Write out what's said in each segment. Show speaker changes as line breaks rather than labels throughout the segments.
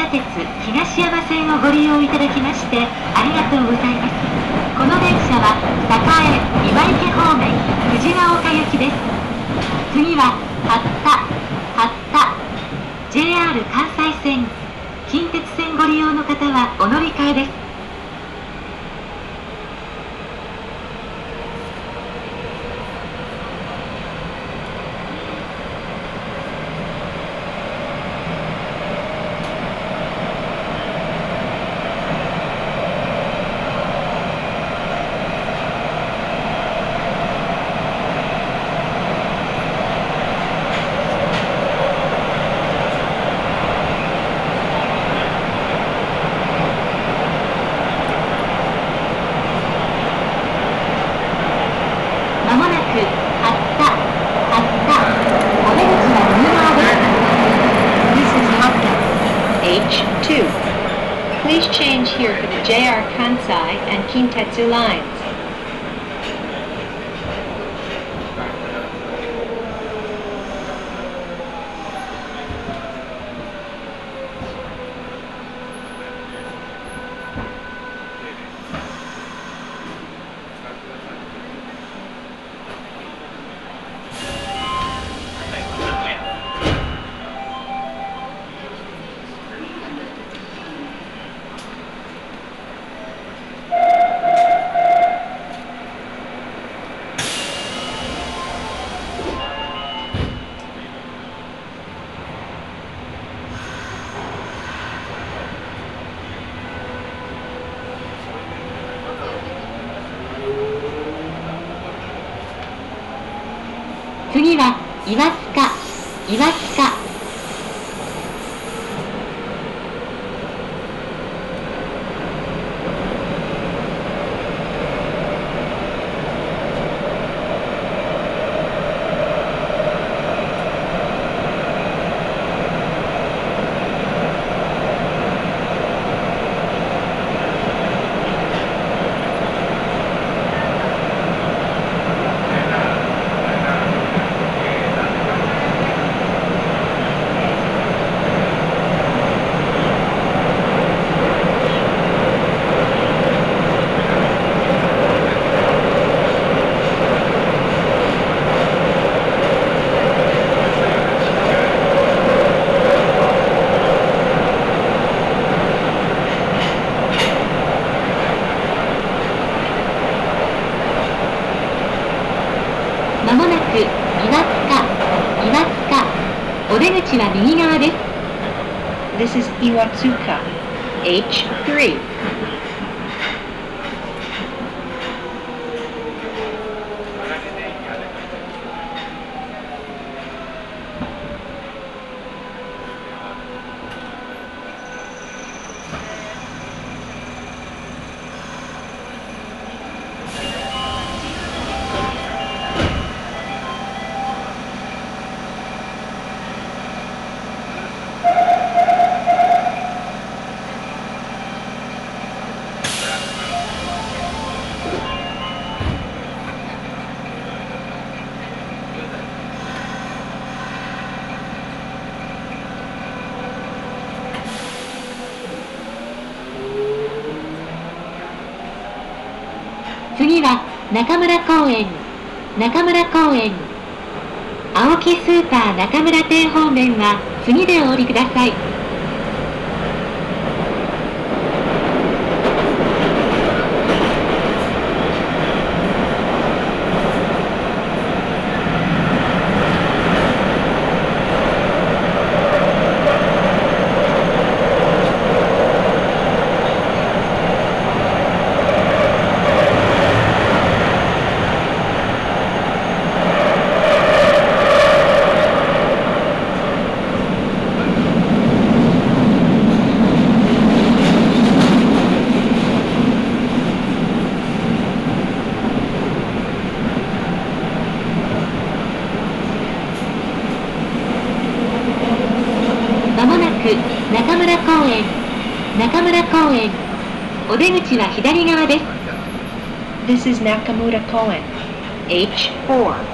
地下鉄東山線をご利用いただきましてありがとうございます。この電車は栄岩池方面藤ヶ丘行きです。次は八田八田 JR 関西線近鉄線ご利用の方はお乗り換えです。July. 岩塚。岩塚。は右側です
This is Iwatsuka, H3.
中村公園中村公園青木スーパー中村店方面は次でお降りください。
This is Nakamura Koen, H4.「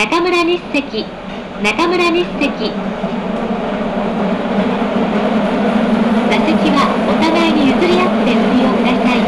中村日赤。中村日赤座席はお互いに譲り合ってご利用ください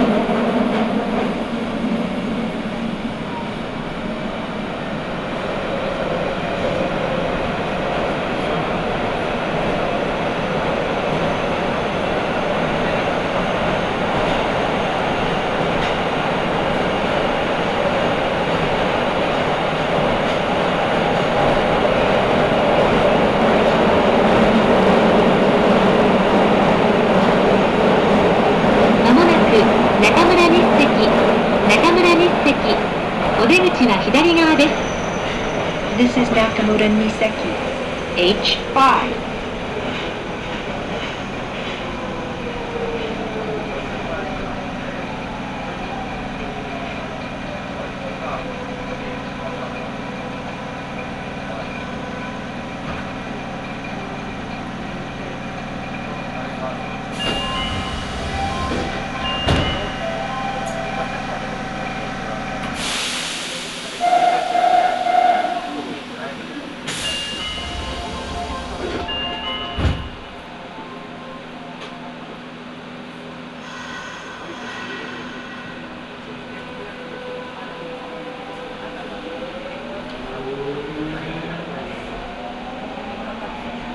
まもなく中村日赤中村日赤お出口は左側です
This is Nakamura Niseki. H5.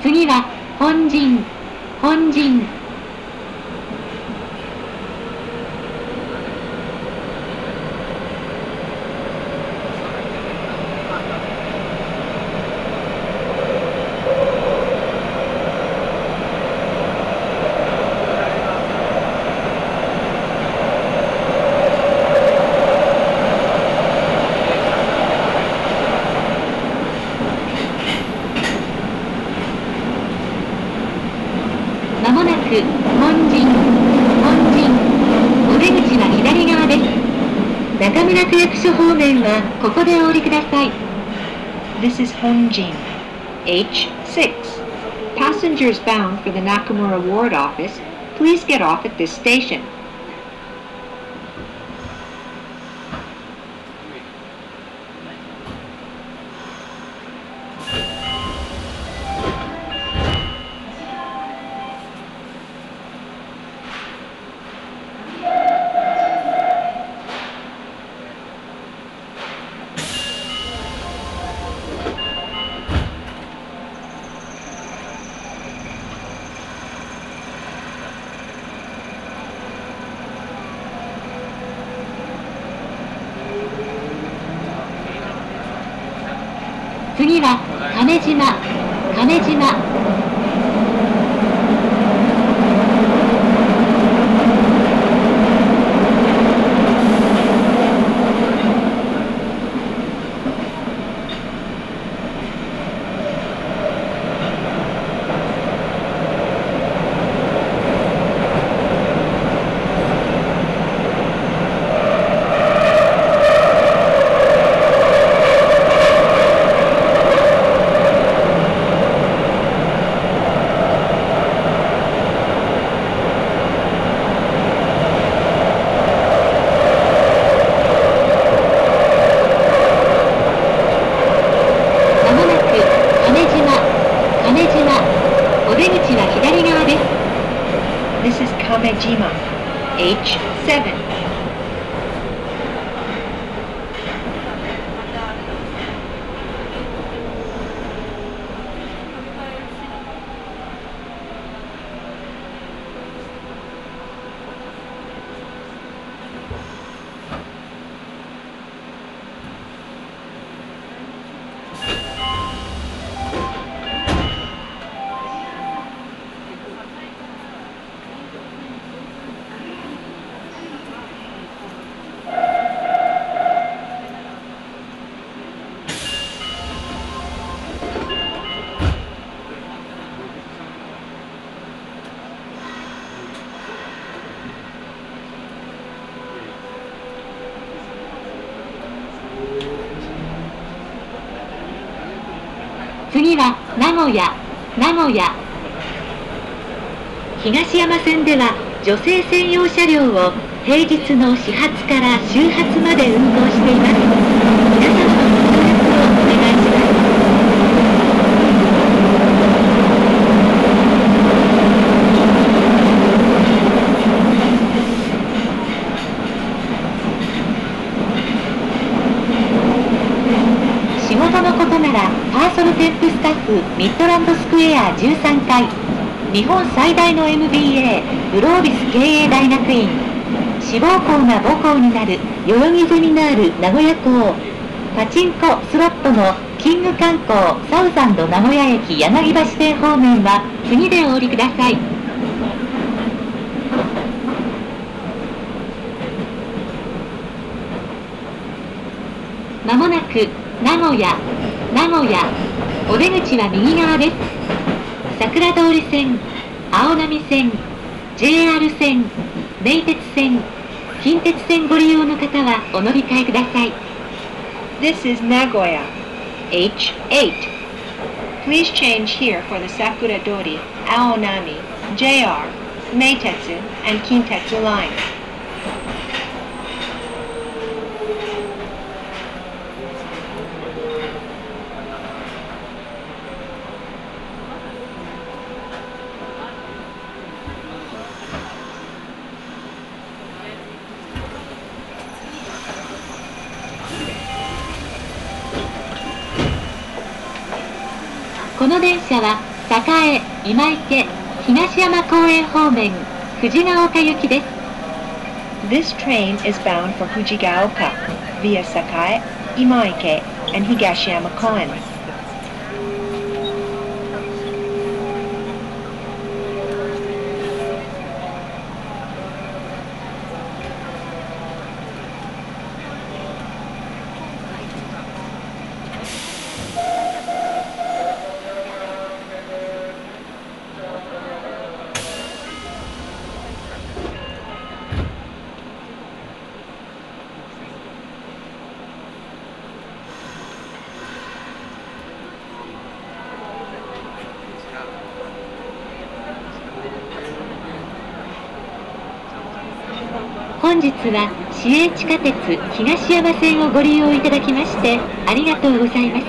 次は本陣。本陣。
This is Honjin. H6. Passengers bound for the Nakamura Ward office, please get off at this station.
は亀島亀島まもなく亀島亀島お出口は左側です
This is Kamejima. H7.
次は名古屋名古屋。東山線では女性専用車両を平日の始発から終発まで運行しています。皆様のご協力をことならパーソルテンプスタッフミッドランドスクエア13階日本最大の MBA グロービス経営大学院志望校が母校になる代々木ゼミナール名古屋校パチンコスロットのキング観光サウザンド名古屋駅柳橋店方面は次でお降りください。まもなく名古屋名古屋お出口は右側です桜通り線青波線 JR 線名鉄線近鉄線ご利用の方はお乗り換えください
This is Nagoya, H8. Please change here for the Sakura Dori, Aonami, JR, Meitetsu, and Kintetsu lines.
この電車は栄今池東山公園方面藤ヶ丘行きです
This train is bound for Fujigaoka via Sakae, Imaike, and Higashiyama Koen.
本日は市営地下鉄東山線をご利用いただきましてありがとうございます。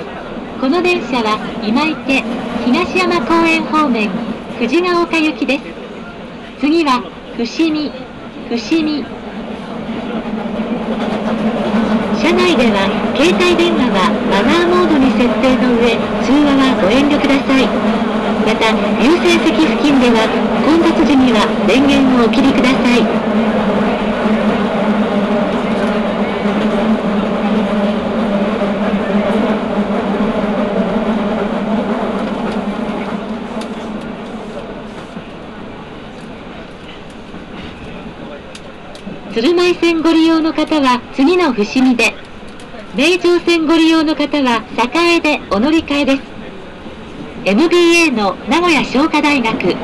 この電車は今池東山公園方面藤ヶ丘行きです。次は伏見伏見。車内では携帯電話はマナーモードに設定の上通話はご遠慮ください。また優先席付近では混雑時には電源をお切りください。鶴舞線ご利用の方は次の伏見で名城線ご利用の方は栄でお乗り換えです MBA の名古屋商科大学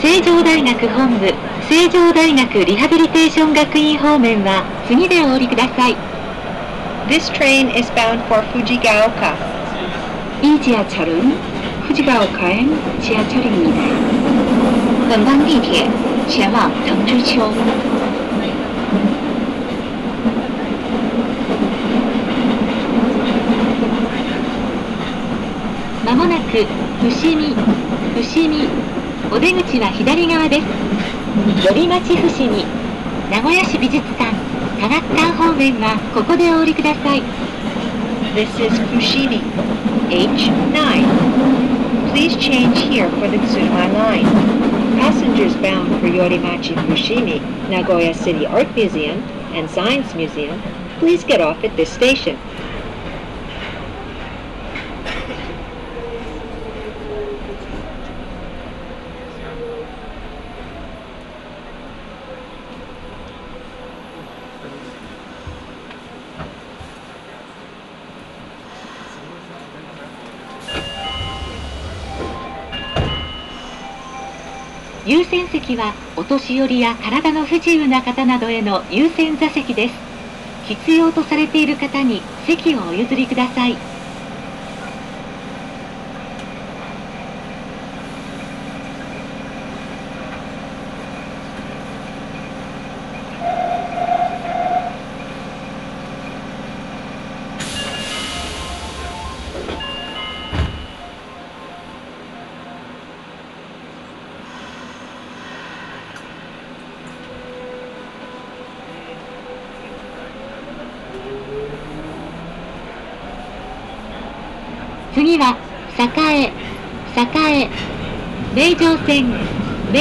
成城大学本部成城大学リハビリテーション学院方面は次でお降りください
This train is bound for Fujigaoka.
이 지하철은 후지가오카행 지하철입니다. 本班地铁前往藤枝丘。 伏見伏見お出口は左側です寄町伏見名古屋市美術館科学館方面はここでお降りください
This is Fushimi, H9. Please change here for the Tsuruma line. Passengers bound for Yorimachi Fushimi, Nagoya City Art Museum, and Science Museum, please get off at this station.
優先席はお年寄りや体の不自由な方などへの優先座席です。必要とされている方に席をお譲りください。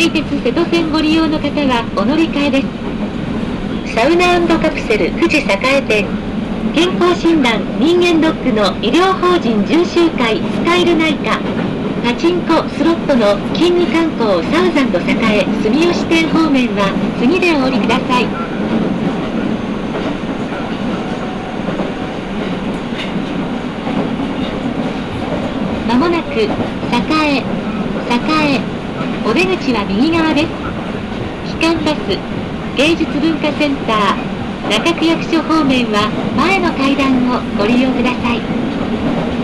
名鉄瀬戸線ご利用の方はお乗り換えです。サウナカプセル富士栄店健康診断人間ドックの医療法人巡集会スタイル内科パチンコスロットの金二観光サウザンド栄住吉店方面は次でお降りください。まもなく栄栄お出口は右側です機関バス芸術文化センター中区役所方面は前の階段をご利用ください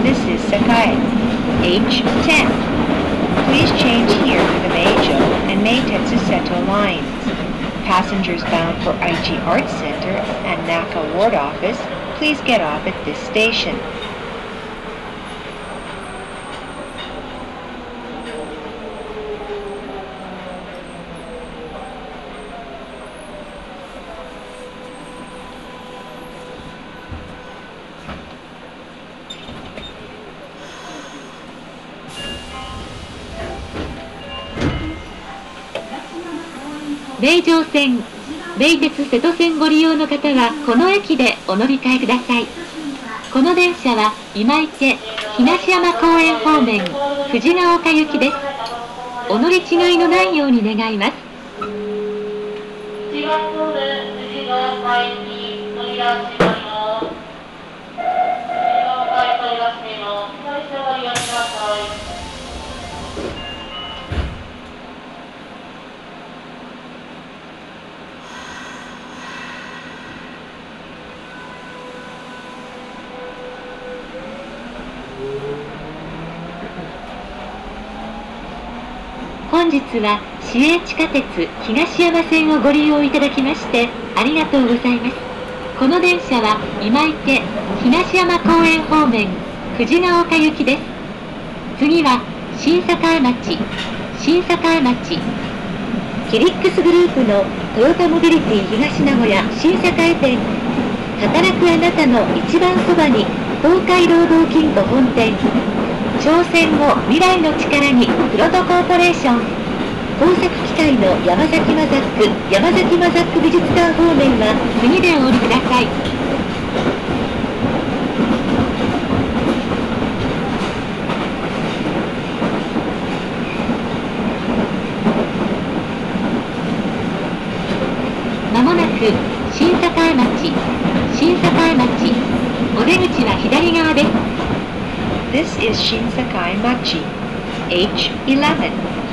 This is Sakai, H10. Please change here for the Meijo and Meitetsu Seto lines. Passengers bound for Aichi Arts Center and Naka Ward Office, please get off at this station.
名城線名鉄瀬戸線ご利用の方はこの駅でお乗り換えくださいこの電車は今池東山公園方面藤ヶ丘行きですお乗り違いのないように願います
4月で藤ヶ丘駅乗り出します。藤ヶ丘駅乗り出します。左手をご利用ください。
本日は市営地下鉄東山線をご利用いただきましてありがとうございます。この電車は今池東山公園方面藤ヶ丘行きです。次は新栄町新栄町。キリックスグループのトヨタモビリティ東名古屋新栄店。働くあなたの一番そばに東海労働金庫本店。挑戦を未来の力にプロトコーポレーション。工作機械の山崎マザック山崎マザック美術館方面は次でお降りください。まもなく新栄町新栄町お出口は左側です。
This is Shinsakai Machi, H11.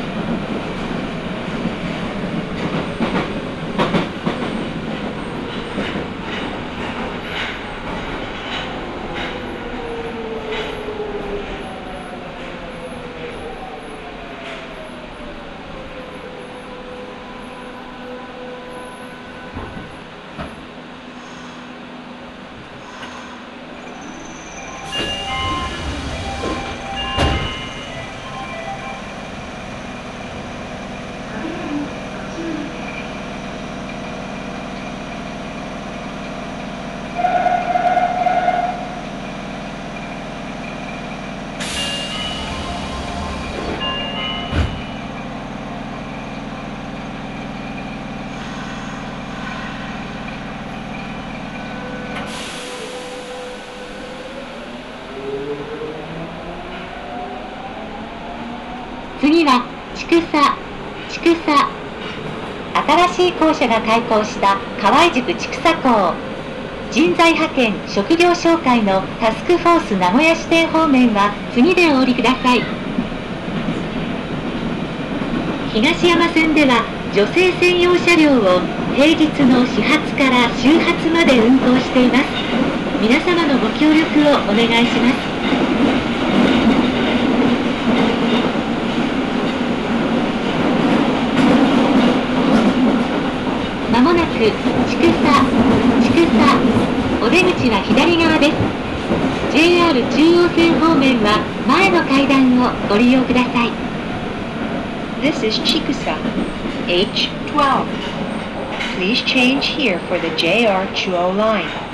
次は畜産畜産新しい校舎が開校した河合塾畜産校。人材派遣職業紹介のタスクフォース名古屋支店方面は次でお降りください。東山線では女性専用車両を平日の始発から終発まで運行しています。皆様のご協力をお願いします。まもなく畜産畜産お出口は左側です JR 中央線方面は前の階段をご利用ください
This is Chikusa, H12. Please change here for the JR Chuo line.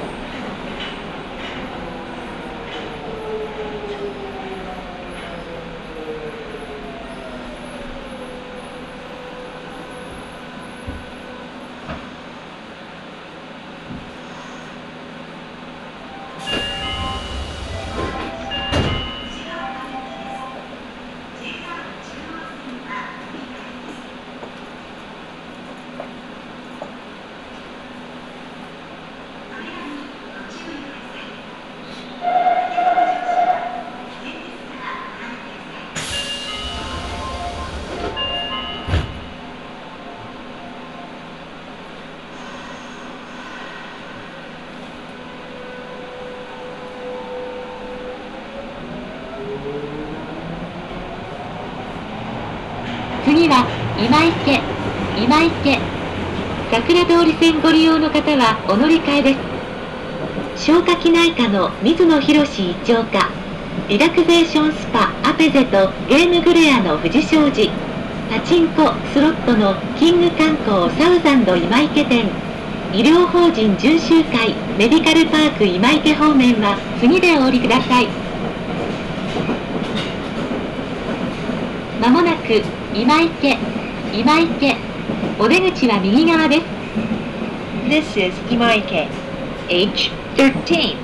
次は今池今池桜通り線ご利用の方はお乗り換えです。消化器内科の水野博士医長科リラクゼーションスパアペゼとゲームグレアの藤商事パチンコスロットのキング観光サウザンド今池店。医療法人巡集会メディカルパーク今池方面は次でお降りください。まもなく今池今池お出口は右側です
This is 今池 H13.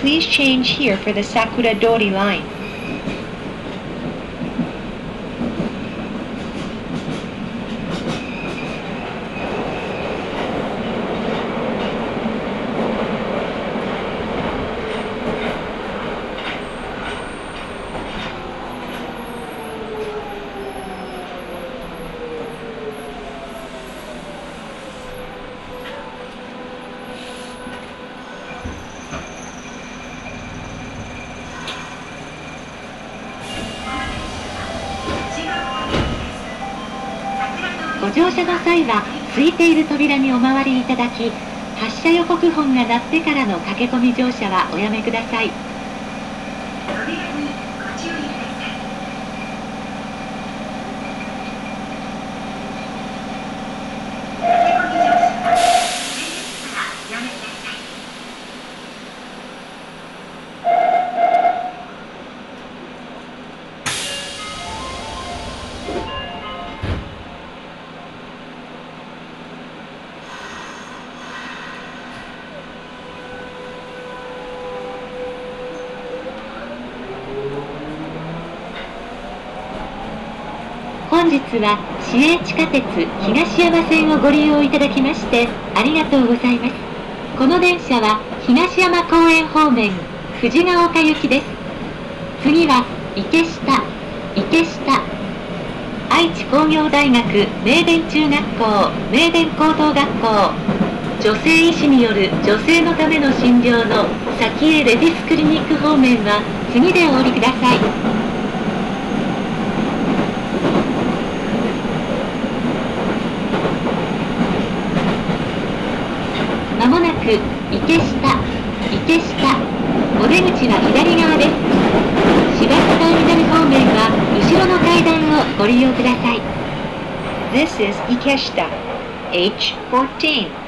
Please change here for the Sakura Dori line.
ご乗車の際は空いている扉にお回りいただき発車予告本が鳴ってからの駆け込み乗車はおやめください。下鉄東山線をご利用いただきましてありがとうございます。この電車は東山公園方面藤ヶ丘行きです。次は池下池下。愛知工業大学名電中学校名電高等学校。女性医師による女性のための診療の先へレディスクリニック方面は次でお降りください。
is Ikeshita,
age 14.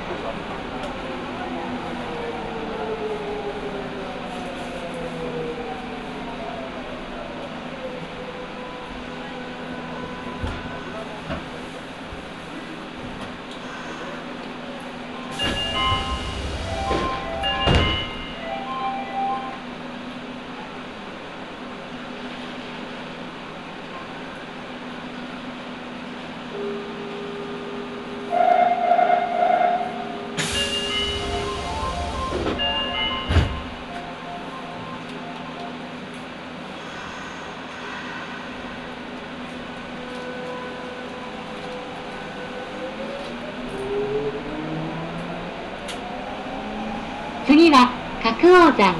王山。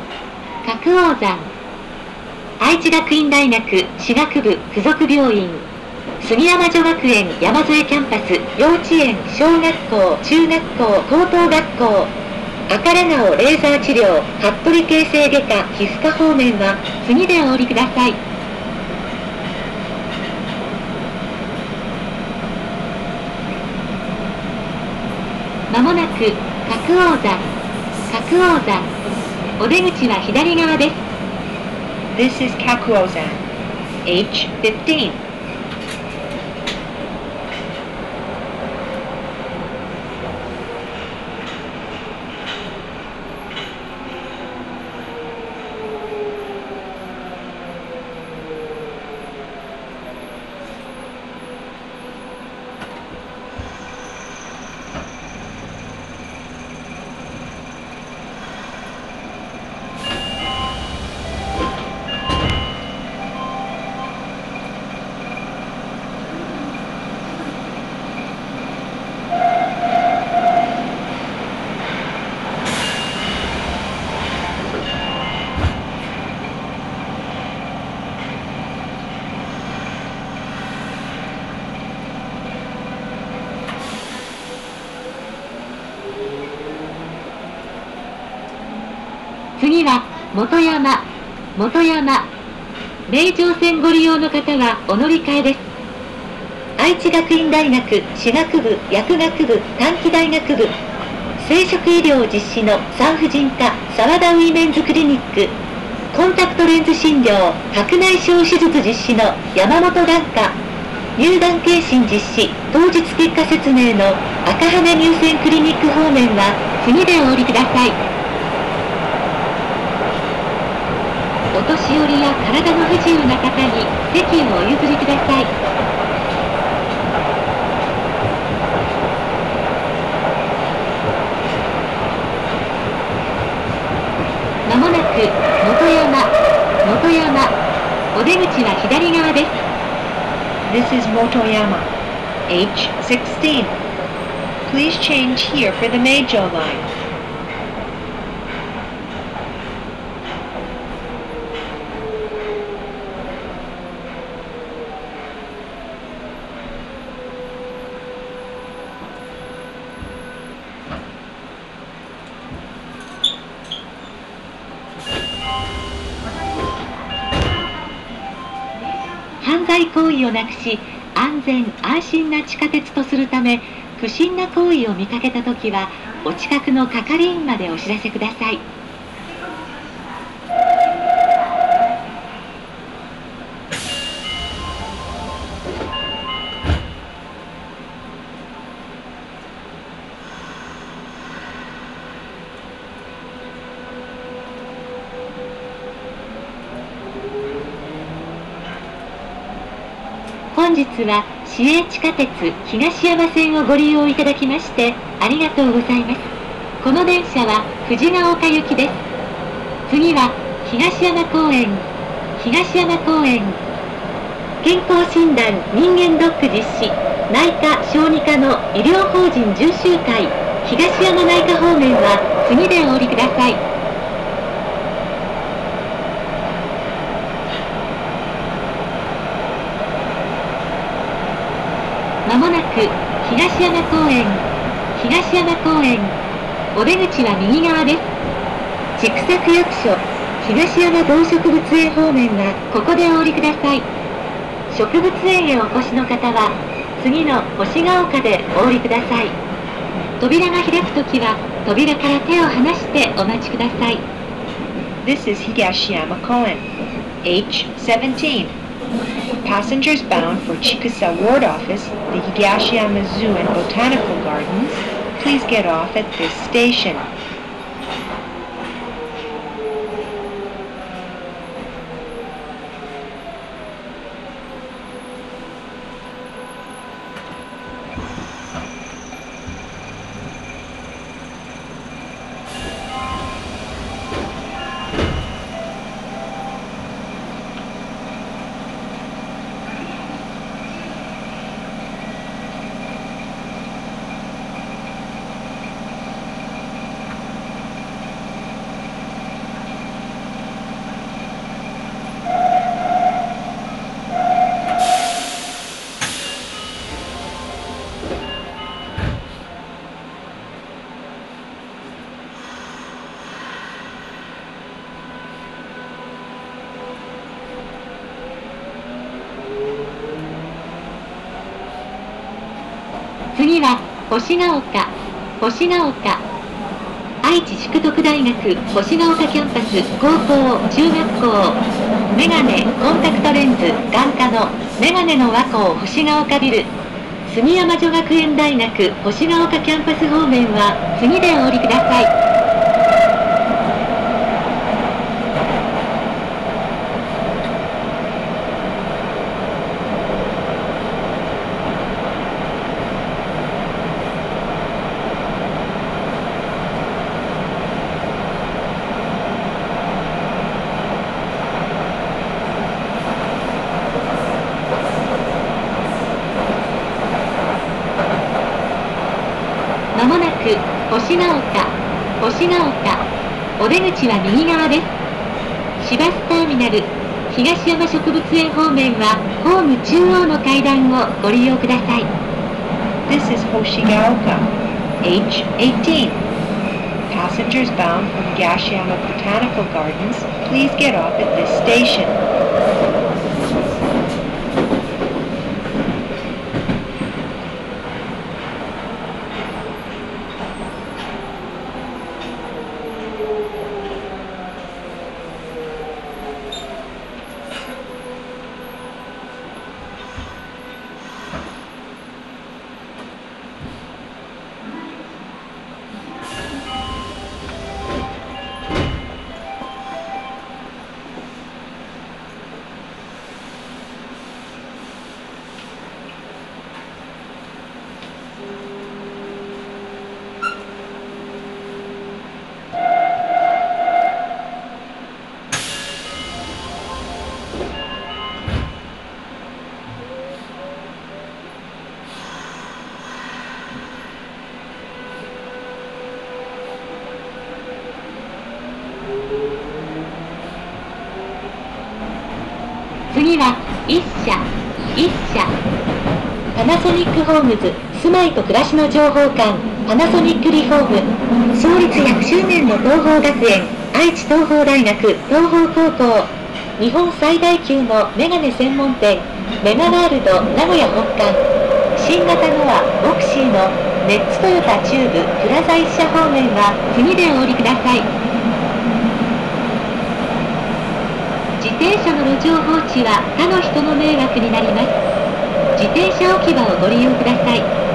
角王山。愛知学院大学歯学部附属病院。杉山女学園山添キャンパス幼稚園小学校中学校高等学校。赤ら顔レーザー治療服部形成外科皮膚科方面は次でお降りください。まもなく角王山。角王山。お出口は左側です
This is Kakuozan, H15.
「次は本山本山名城線ご利用の方はお乗り換えです。愛知学院大学歯学部薬学部短期大学部生殖医療実施の産婦人科沢田ウィメンズクリニックコンタクトレンズ診療白内障手術実施の山本眼科乳がん検診実施当日結果説明の赤羽乳腺クリニック方面は次でお降りくださいお年寄りや体の不自由な方に席をお譲りくださいまもなく元山元山お出口は左側です
This is Motoyama, H16. Please change here for the Meijo line.
し安全安心な地下鉄とするため不審な行為を見かけた時はお近くの係員までお知らせください。は市営地下鉄東山線をご利用いただきましてありがとうございます。この電車は藤ヶ丘行きです。次は東山公園東山公園。健康診断人間ドック実施。内科小児科の医療法人巡集会。東山内科方面は次でお降りください。東山公園東山公園お出口は右側です。千種区役所東山動植物園方面はここでお降りください。植物園へお越しの方は次の星ヶ丘でお降りください。扉が開くときは扉から手を離してお待ちください。
This is Higashiyama Koen, H17. Passengers bound for Chikusa Ward Office, the Higashiyama Zoo and Botanical Gardens, please get off at this station.
星ヶ丘星ヶ丘。愛知淑徳大学星ヶ丘キャンパス高校中学校。メガネコンタクトレンズ眼科のメガネの和光星ヶ丘ビル。椙山女学園大学星ヶ丘キャンパス方面は次でお降りくださいまもなく星ヶ丘星ヶ丘お出口は右側です市バスターミナル東山植物園方面はホーム中央の階段をご利用ください
This is Hoshigaoka, H18. Passengers bound from Gashiyama Botanical Gardens, please get off at this station.
次は一社一社。パナソニックホームズ住まいと暮らしの情報館。パナソニックリフォーム創立100周年の東邦学園。愛知東邦大学東邦高校。日本最大級のメガネ専門店。メガワールド名古屋本館。新型ノアボクシーのネッツトヨタ中部プラザ1社方面は次でお降りください。自転車の路上放置は他の人の迷惑になります。自転車置き場をご利用ください。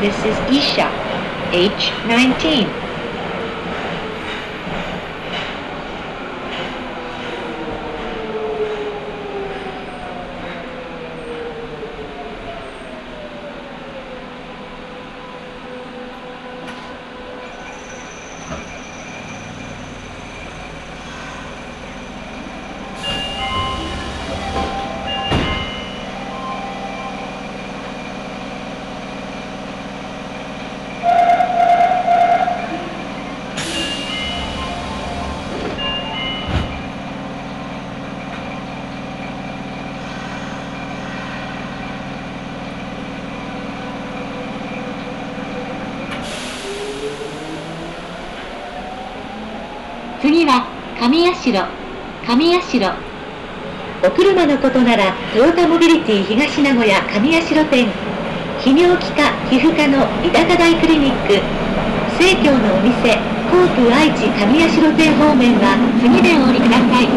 This is Isha,
age 19. 社上社お車のことならトヨタモビリティ東名古屋上社店泌尿器科皮膚科の井高台クリニック生協のお店コープ愛知上社店方面は次でお降りください。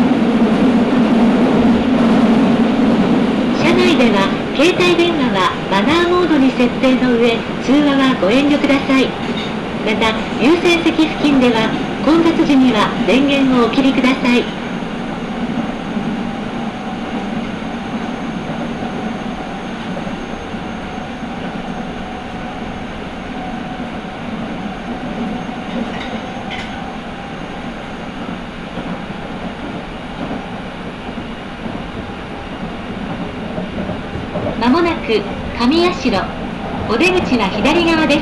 車内では携帯電話はマナーモードに設定の上通話はご遠慮ください。また優先席付近では混雑時には電源をお切りください。まもなく上社お出口は左側です。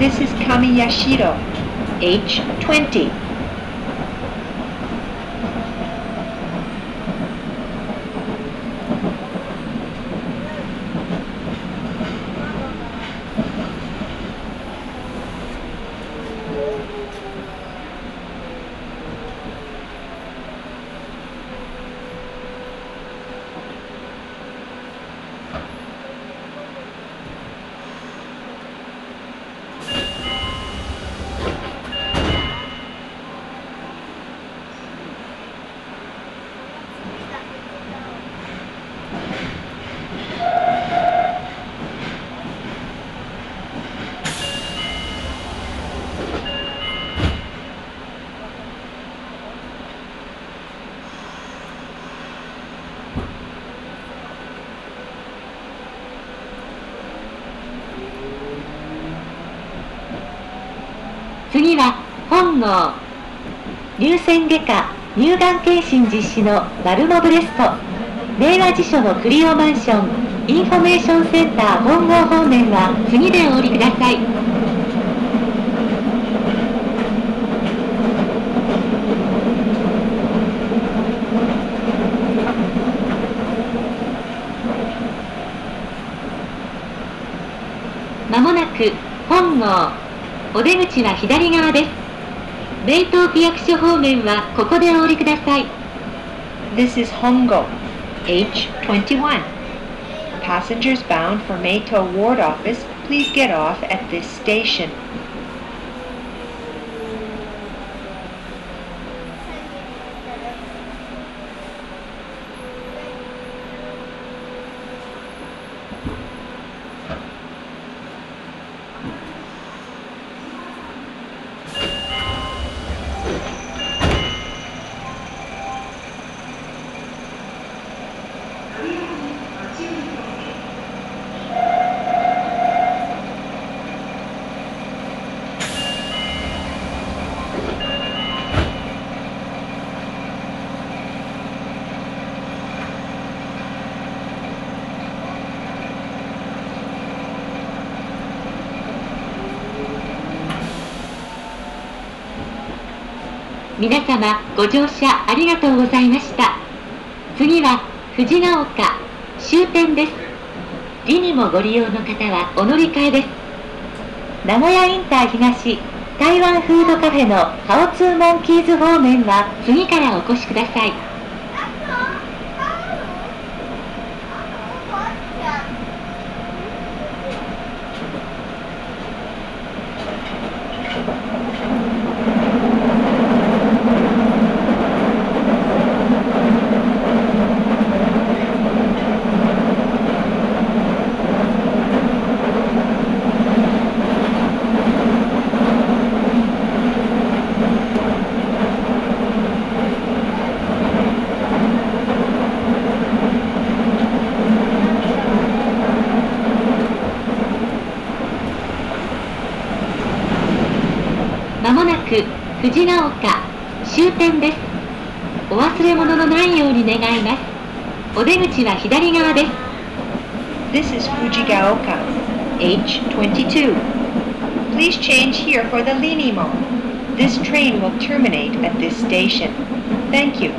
This is Kamiyashiro, H20.「
次は本郷流線外科乳がん検診実施のバルモブレスト令和辞書のクリオマンションインフォメーションセンター本郷方面は次でお降りください。まもなく本郷お出口は左側です冷凍区役所方面はここでお降りください
This is Hongo, H21. Passengers bound for Meito Ward Office, please get off at this station.
皆様ご乗車ありがとうございました。次は藤ヶ丘終点です。リにもご利用の方はお乗り換えです。名古屋インター東台湾フードカフェのハオツーモンキーズ方面は次からお越しください。藤ヶ丘終点ですお忘れ物のないように願いますお出口は左側です
This is Fujigaoka, H22. Please change here for the Linimo. This train will terminate at this station. Thank you.